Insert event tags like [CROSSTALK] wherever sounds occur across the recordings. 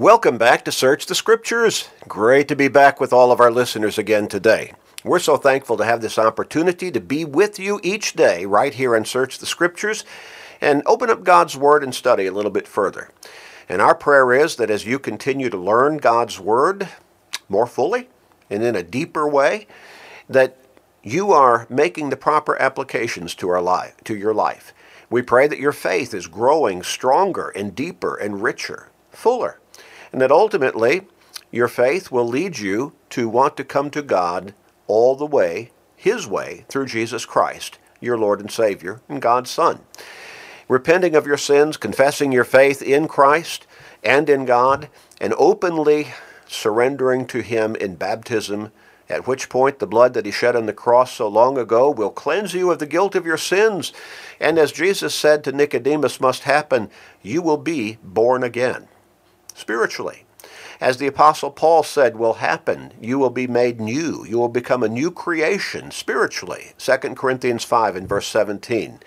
Welcome back to Search the Scriptures. Great to be back with all of our listeners again today. We're so thankful to have this opportunity to be with you each day right here and Search the Scriptures and open up God's Word and study a little bit further. And our prayer is that as you continue to learn God's Word more fully and in a deeper way, that you are making the proper applications to our life, to your life. We pray that your faith is growing stronger and deeper and richer, fuller and that ultimately your faith will lead you to want to come to God all the way, His way, through Jesus Christ, your Lord and Savior, and God's Son. Repenting of your sins, confessing your faith in Christ and in God, and openly surrendering to Him in baptism, at which point the blood that He shed on the cross so long ago will cleanse you of the guilt of your sins. And as Jesus said to Nicodemus must happen, you will be born again spiritually. As the Apostle Paul said will happen, you will be made new. You will become a new creation spiritually. 2 Corinthians 5 and verse 17.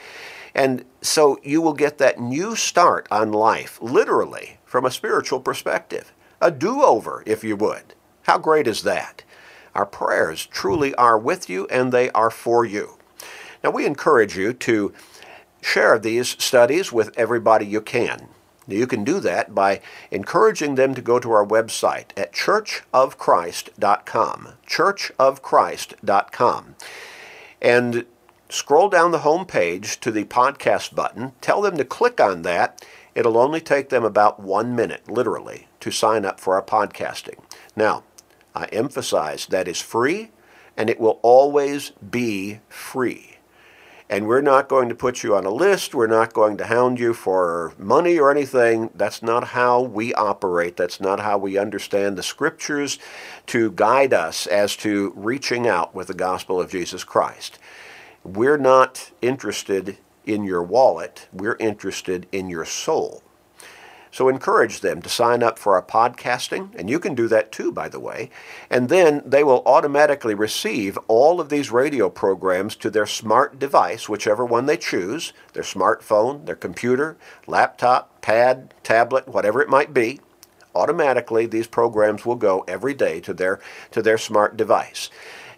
And so you will get that new start on life, literally, from a spiritual perspective. A do over, if you would. How great is that? Our prayers truly are with you and they are for you. Now, we encourage you to share these studies with everybody you can. You can do that by encouraging them to go to our website at churchofchrist.com. Churchofchrist.com. And scroll down the home page to the podcast button. Tell them to click on that. It'll only take them about one minute, literally, to sign up for our podcasting. Now, I emphasize that is free and it will always be free. And we're not going to put you on a list. We're not going to hound you for money or anything. That's not how we operate. That's not how we understand the scriptures to guide us as to reaching out with the gospel of Jesus Christ. We're not interested in your wallet. We're interested in your soul. So encourage them to sign up for our podcasting, and you can do that too, by the way. And then they will automatically receive all of these radio programs to their smart device, whichever one they choose their smartphone, their computer, laptop, pad, tablet, whatever it might be. Automatically, these programs will go every day to their, to their smart device.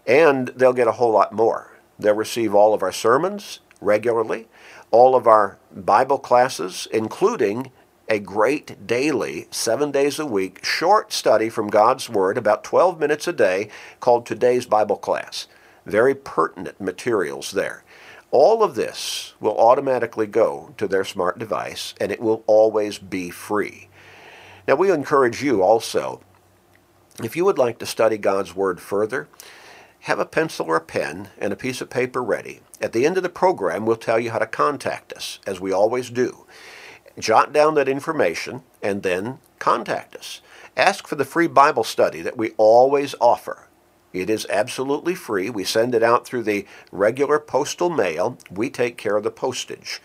And they'll get a whole lot more. They'll receive all of our sermons regularly, all of our Bible classes, including a great daily, seven days a week, short study from God's Word, about 12 minutes a day, called Today's Bible Class. Very pertinent materials there. All of this will automatically go to their smart device and it will always be free. Now, we encourage you also, if you would like to study God's Word further, have a pencil or a pen and a piece of paper ready. At the end of the program, we'll tell you how to contact us, as we always do jot down that information, and then contact us. Ask for the free Bible study that we always offer. It is absolutely free. We send it out through the regular postal mail. We take care of the postage.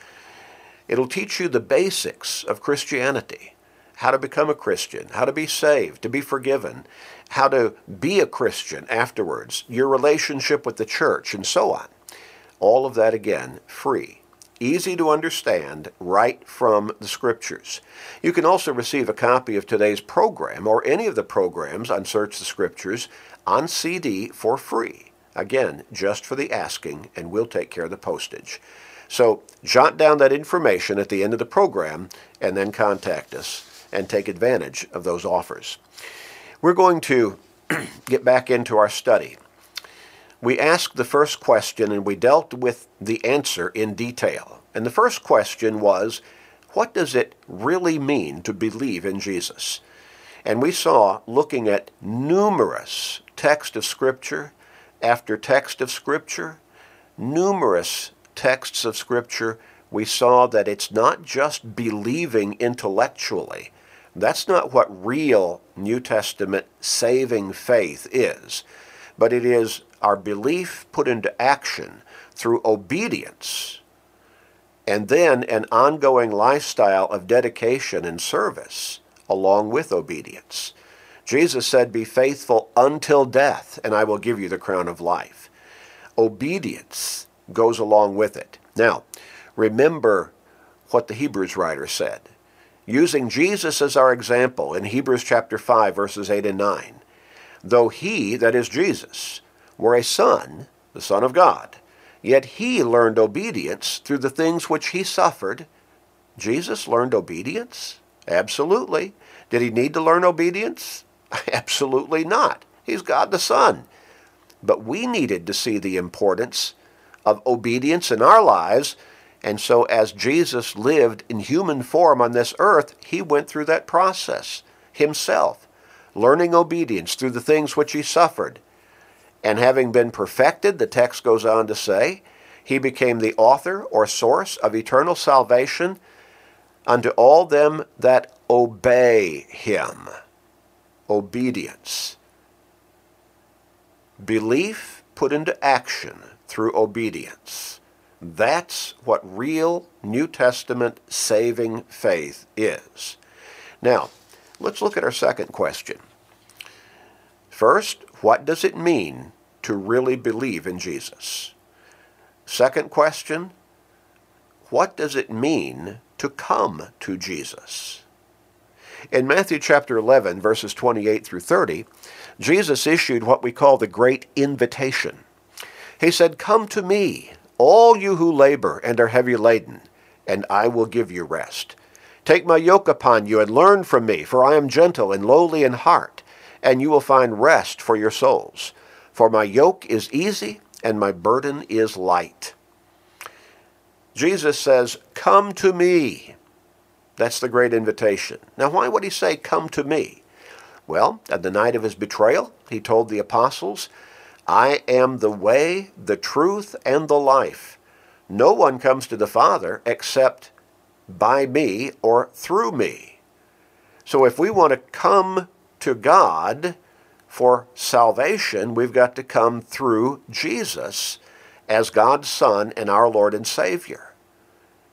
It'll teach you the basics of Christianity how to become a Christian, how to be saved, to be forgiven, how to be a Christian afterwards, your relationship with the church, and so on. All of that again free easy to understand, right from the Scriptures. You can also receive a copy of today's program or any of the programs on Search the Scriptures on CD for free. Again, just for the asking, and we'll take care of the postage. So jot down that information at the end of the program and then contact us and take advantage of those offers. We're going to [CLEARS THROAT] get back into our study we asked the first question and we dealt with the answer in detail. And the first question was, what does it really mean to believe in Jesus? And we saw, looking at numerous texts of Scripture after text of Scripture, numerous texts of Scripture, we saw that it's not just believing intellectually. That's not what real New Testament saving faith is, but it is our belief put into action through obedience and then an ongoing lifestyle of dedication and service along with obedience. Jesus said, Be faithful until death, and I will give you the crown of life. Obedience goes along with it. Now, remember what the Hebrews writer said using Jesus as our example in Hebrews chapter 5, verses 8 and 9. Though he, that is Jesus, were a son, the Son of God, yet he learned obedience through the things which he suffered. Jesus learned obedience? Absolutely. Did he need to learn obedience? [LAUGHS] Absolutely not. He's God the Son. But we needed to see the importance of obedience in our lives and so, as Jesus lived in human form on this earth, he went through that process himself, learning obedience through the things which he suffered. And having been perfected, the text goes on to say, he became the author or source of eternal salvation unto all them that obey him. Obedience. Belief put into action through obedience. That's what real New Testament saving faith is. Now, let's look at our second question. First, what does it mean to really believe in Jesus? Second question, what does it mean to come to Jesus? In Matthew chapter 11, verses 28 through 30, Jesus issued what we call the Great Invitation. He said, Come to me, all you who labor and are heavy laden, and I will give you rest. Take my yoke upon you and learn from me, for I am gentle and lowly in heart, and you will find rest for your souls. For my yoke is easy and my burden is light. Jesus says, Come to me. That's the great invitation. Now, why would he say, Come to me? Well, at the night of his betrayal, he told the apostles, I am the way, the truth, and the life. No one comes to the Father except by me or through me. So if we want to come to God for salvation, we've got to come through Jesus as God's Son and our Lord and Savior.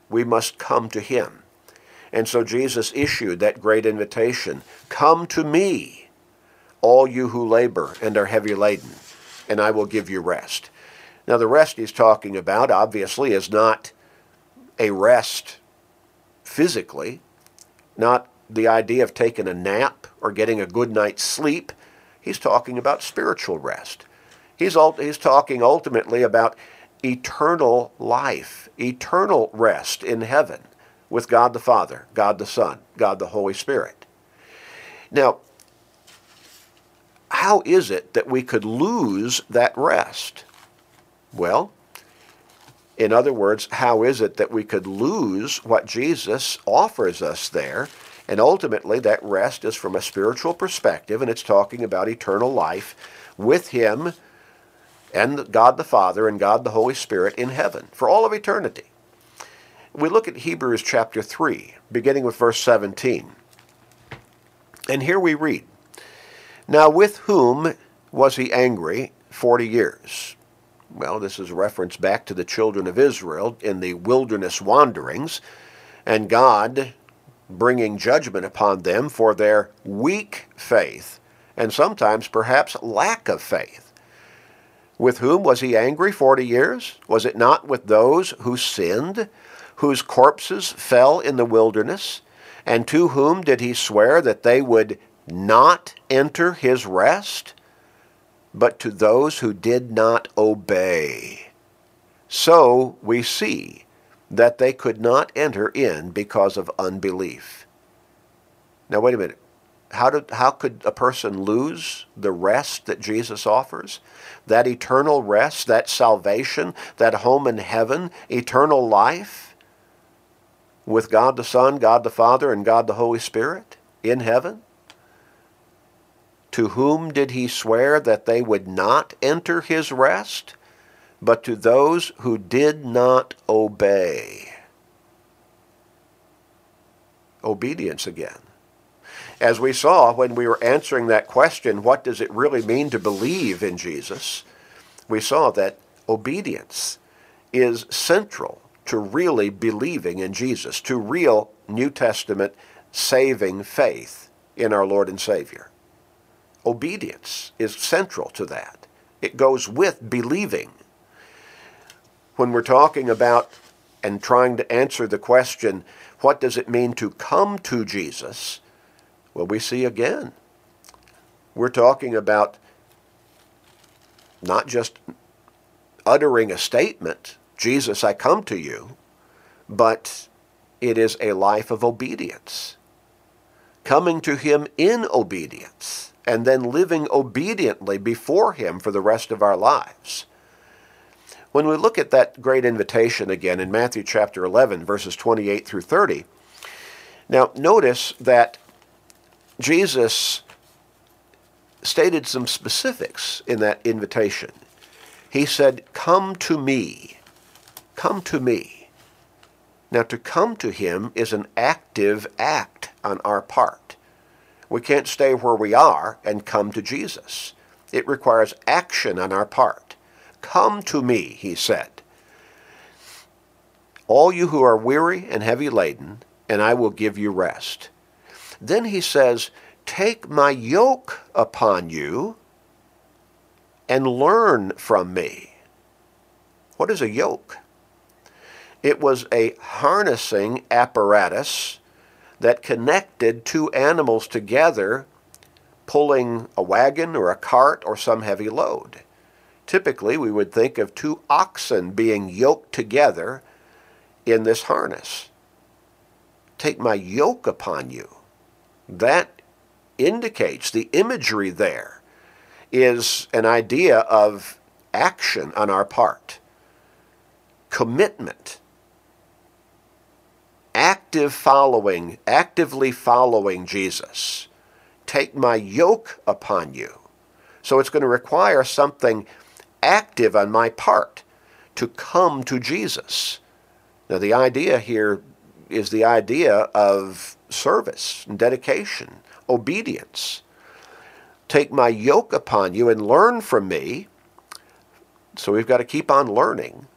We must come to Him. And so Jesus issued that great invitation Come to me, all you who labor and are heavy laden and I will give you rest. Now, the rest he's talking about, obviously, is not a rest physically, not the idea of taking a nap or getting a good night's sleep. He's talking about spiritual rest. He's, he's talking ultimately about eternal life, eternal rest in heaven with God the Father, God the Son, God the Holy Spirit. Now, how is it that we could lose that rest? Well, in other words, how is it that we could lose what Jesus offers us there? And ultimately, that rest is from a spiritual perspective, and it's talking about eternal life with Him and God the Father and God the Holy Spirit in heaven for all of eternity. We look at Hebrews chapter 3, beginning with verse 17. And here we read now, with whom was he angry forty years? Well, this is a reference back to the children of Israel in the wilderness wanderings, and God bringing judgment upon them for their weak faith, and sometimes perhaps lack of faith. With whom was he angry forty years? Was it not with those who sinned, whose corpses fell in the wilderness? And to whom did he swear that they would not enter his rest, but to those who did not obey. So we see that they could not enter in because of unbelief. Now, wait a minute. How, did, how could a person lose the rest that Jesus offers? That eternal rest, that salvation, that home in heaven, eternal life with God the Son, God the Father, and God the Holy Spirit in heaven? To whom did he swear that they would not enter his rest? But to those who did not obey. Obedience again. As we saw when we were answering that question, what does it really mean to believe in Jesus? We saw that obedience is central to really believing in Jesus, to real New Testament saving faith in our Lord and Savior. Obedience is central to that. It goes with believing. When we're talking about and trying to answer the question, what does it mean to come to Jesus? Well, we see again. We're talking about not just uttering a statement, Jesus, I come to you, but it is a life of obedience. Coming to him in obedience and then living obediently before him for the rest of our lives. When we look at that great invitation again in Matthew chapter 11, verses 28 through 30, now notice that Jesus stated some specifics in that invitation. He said, Come to me. Come to me. Now, to come to him is an active act on our part. We can't stay where we are and come to Jesus. It requires action on our part. Come to me, he said. All you who are weary and heavy laden, and I will give you rest. Then he says, Take my yoke upon you and learn from me. What is a yoke? It was a harnessing apparatus that connected two animals together, pulling a wagon or a cart or some heavy load. Typically, we would think of two oxen being yoked together in this harness. Take my yoke upon you. That indicates the imagery there is an idea of action on our part, commitment, active following, actively following Jesus. Take my yoke upon you. So it's going to require something active on my part to come to Jesus. Now, the idea here is the idea of service and dedication, obedience. Take my yoke upon you and learn from me. So we've got to keep on learning,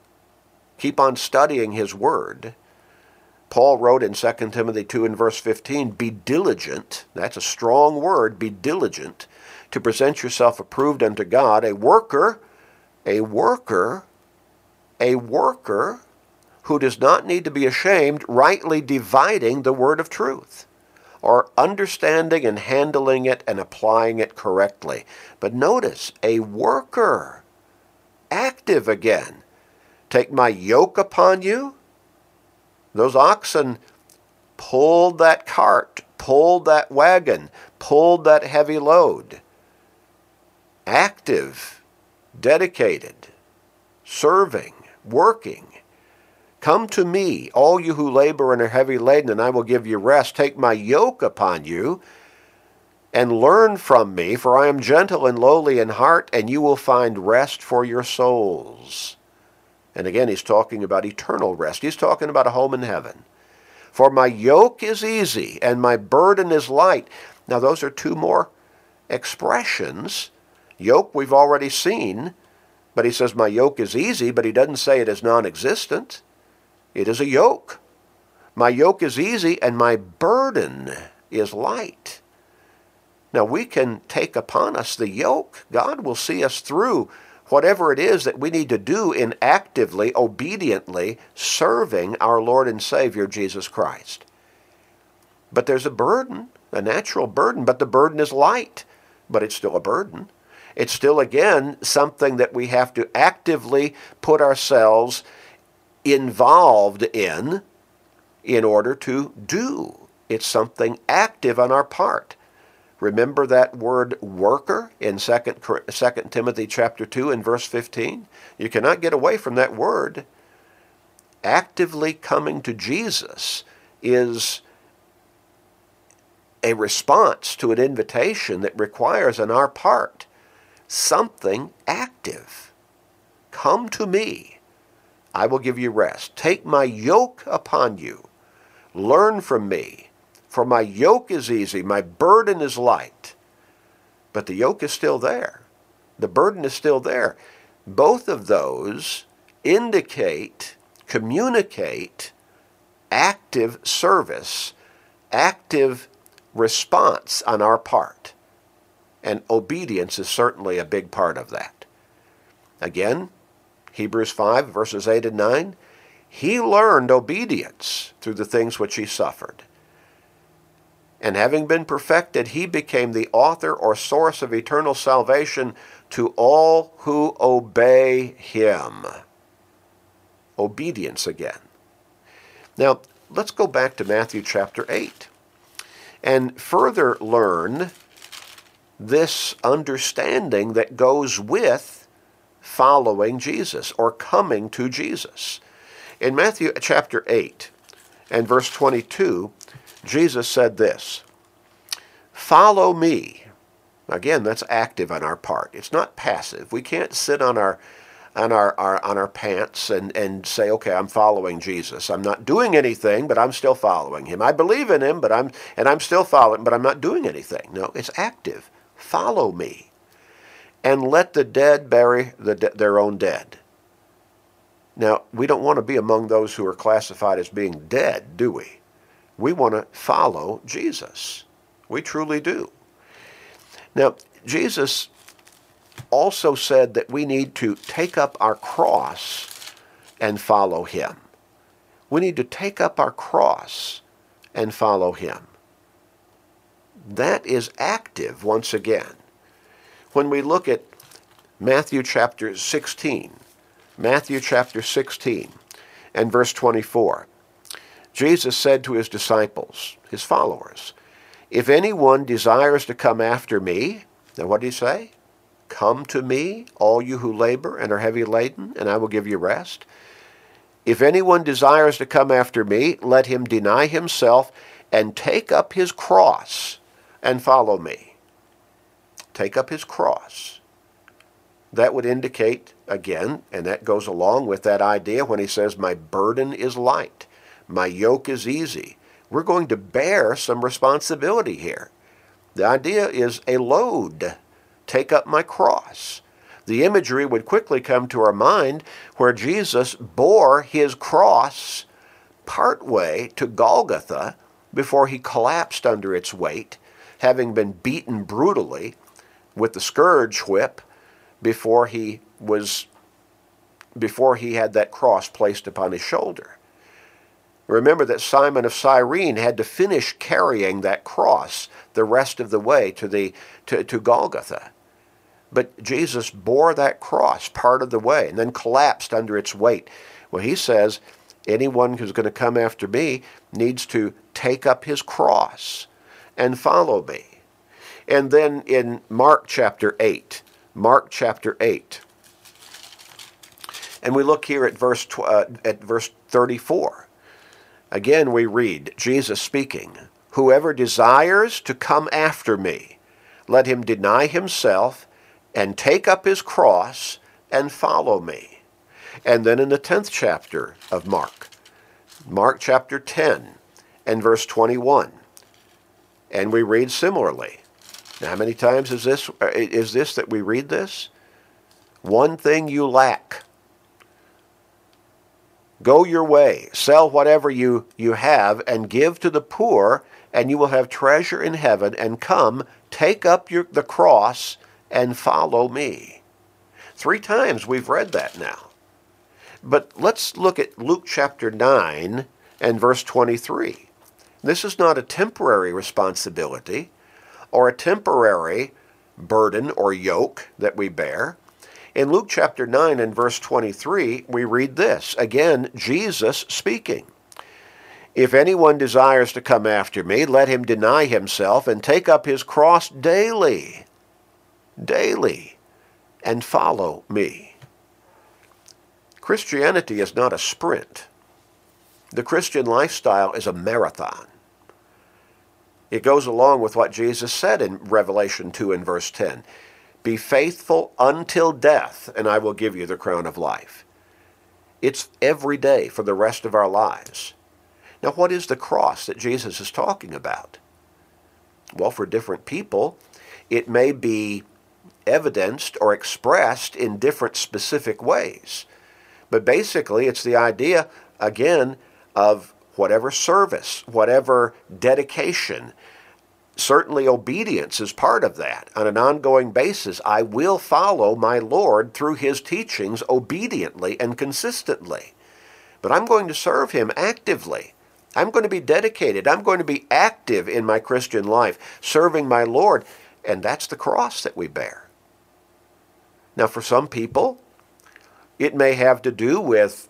keep on studying his word. Paul wrote in 2 Timothy 2 and verse 15, Be diligent, that's a strong word, be diligent to present yourself approved unto God, a worker, a worker, a worker who does not need to be ashamed, rightly dividing the word of truth or understanding and handling it and applying it correctly. But notice, a worker, active again. Take my yoke upon you. Those oxen pulled that cart, pulled that wagon, pulled that heavy load. Active, dedicated, serving, working. Come to me, all you who labor and are heavy laden, and I will give you rest. Take my yoke upon you and learn from me, for I am gentle and lowly in heart, and you will find rest for your souls. And again, he's talking about eternal rest. He's talking about a home in heaven. For my yoke is easy and my burden is light. Now, those are two more expressions. Yoke we've already seen, but he says, My yoke is easy, but he doesn't say it is non existent. It is a yoke. My yoke is easy and my burden is light. Now we can take upon us the yoke. God will see us through whatever it is that we need to do in actively, obediently serving our Lord and Savior Jesus Christ. But there's a burden, a natural burden, but the burden is light, but it's still a burden. It's still, again, something that we have to actively put ourselves involved in in order to do. It's something active on our part. Remember that word worker in 2, 2 Timothy chapter 2 and verse 15? You cannot get away from that word. Actively coming to Jesus is a response to an invitation that requires on our part something active. Come to me. I will give you rest. Take my yoke upon you. Learn from me, for my yoke is easy, my burden is light. But the yoke is still there. The burden is still there. Both of those indicate, communicate active service, active response on our part. And obedience is certainly a big part of that. Again, Hebrews 5, verses 8 and 9. he learned obedience through the things which he suffered. And having been perfected, he became the author or source of eternal salvation to all who obey him. Obedience again. Now, let's go back to Matthew chapter 8 and further learn this understanding that goes with following Jesus or coming to Jesus. In Matthew chapter 8 and verse 22, Jesus said this Follow me. Again, that's active on our part. It's not passive. We can't sit on our on our, our on our pants and, and say, okay, I'm following Jesus. I'm not doing anything, but I'm still following him. I believe in him, but I'm and I'm still following, but I'm not doing anything. No, it's active. Follow me. And let the dead bury the, their own dead. Now, we don't want to be among those who are classified as being dead, do we? We want to follow Jesus. We truly do. Now, Jesus also said that we need to take up our cross and follow him. We need to take up our cross and follow him. That is active once again. When we look at Matthew chapter 16, Matthew chapter 16 and verse 24, Jesus said to his disciples, his followers, If anyone desires to come after me, now what did he say? Come to me, all you who labor and are heavy laden, and I will give you rest. If anyone desires to come after me, let him deny himself and take up his cross and follow me. Take up his cross. That would indicate, again, and that goes along with that idea when he says, My burden is light, my yoke is easy. We're going to bear some responsibility here. The idea is a load take up my cross. The imagery would quickly come to our mind where Jesus bore his cross partway to Golgotha before he collapsed under its weight, having been beaten brutally with the scourge whip before he was before he had that cross placed upon his shoulder. Remember that Simon of Cyrene had to finish carrying that cross the rest of the way to the to, to Golgotha. But Jesus bore that cross part of the way and then collapsed under its weight. Well, he says anyone who's going to come after me needs to take up his cross and follow me. And then in Mark chapter 8, Mark chapter 8, and we look here at verse, uh, at verse 34. Again, we read Jesus speaking, Whoever desires to come after me, let him deny himself and take up his cross and follow me. And then in the 10th chapter of Mark, Mark chapter 10 and verse 21, and we read similarly. Now, how many times is this, uh, is this that we read this? One thing you lack. Go your way, sell whatever you, you have, and give to the poor, and you will have treasure in heaven. And come, take up your, the cross and follow me. Three times we've read that now. But let's look at Luke chapter 9 and verse 23. This is not a temporary responsibility or a temporary burden or yoke that we bear. In Luke chapter 9 and verse 23, we read this again, Jesus speaking. If anyone desires to come after me, let him deny himself and take up his cross daily daily and follow me. Christianity is not a sprint. The Christian lifestyle is a marathon. It goes along with what Jesus said in Revelation 2 and verse 10 Be faithful until death, and I will give you the crown of life. It's every day for the rest of our lives. Now, what is the cross that Jesus is talking about? Well, for different people, it may be evidenced or expressed in different specific ways. But basically, it's the idea, again, of whatever service, whatever dedication. Certainly, obedience is part of that. On an ongoing basis, I will follow my Lord through his teachings obediently and consistently. But I'm going to serve him actively. I'm going to be dedicated. I'm going to be active in my Christian life, serving my Lord. And that's the cross that we bear. Now, for some people, it may have to do with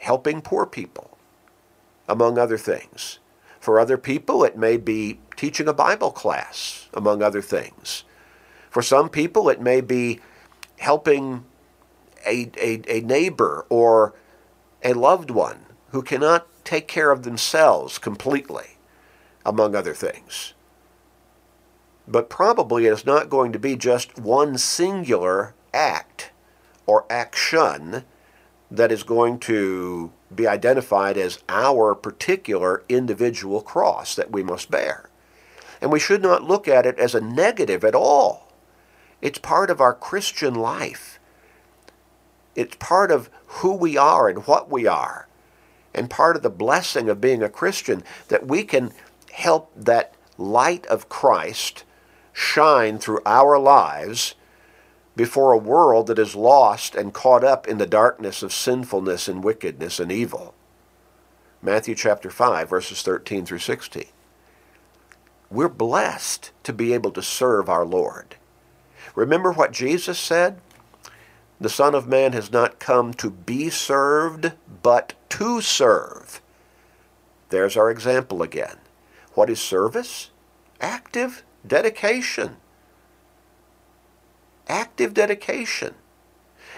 helping poor people, among other things. For other people, it may be teaching a Bible class, among other things. For some people, it may be helping a, a, a neighbor or a loved one who cannot take care of themselves completely, among other things. But probably it is not going to be just one singular act or action that is going to be identified as our particular individual cross that we must bear. And we should not look at it as a negative at all. It's part of our Christian life. It's part of who we are and what we are. And part of the blessing of being a Christian that we can help that light of Christ shine through our lives before a world that is lost and caught up in the darkness of sinfulness and wickedness and evil. Matthew chapter 5, verses 13 through 16. We're blessed to be able to serve our Lord. Remember what Jesus said? The Son of Man has not come to be served, but to serve. There's our example again. What is service? Active dedication. Active dedication.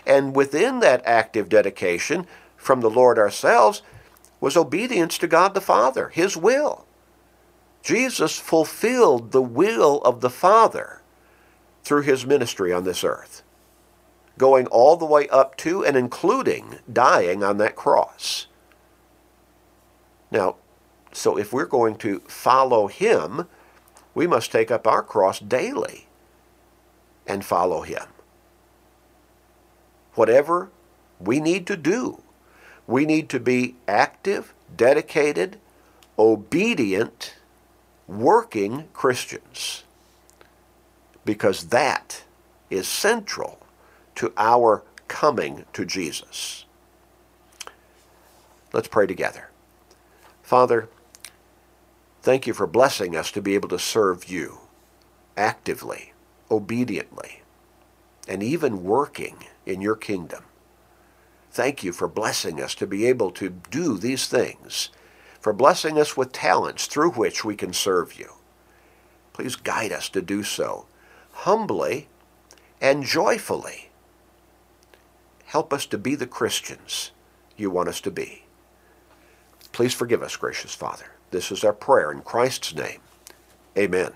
And within that active dedication from the Lord ourselves was obedience to God the Father, His will. Jesus fulfilled the will of the Father through His ministry on this earth going all the way up to and including dying on that cross. Now, so if we're going to follow him, we must take up our cross daily and follow him. Whatever we need to do, we need to be active, dedicated, obedient, working Christians. Because that is central to our coming to Jesus. Let's pray together. Father, thank you for blessing us to be able to serve you actively, obediently, and even working in your kingdom. Thank you for blessing us to be able to do these things, for blessing us with talents through which we can serve you. Please guide us to do so humbly and joyfully Help us to be the Christians you want us to be. Please forgive us, gracious Father. This is our prayer in Christ's name. Amen.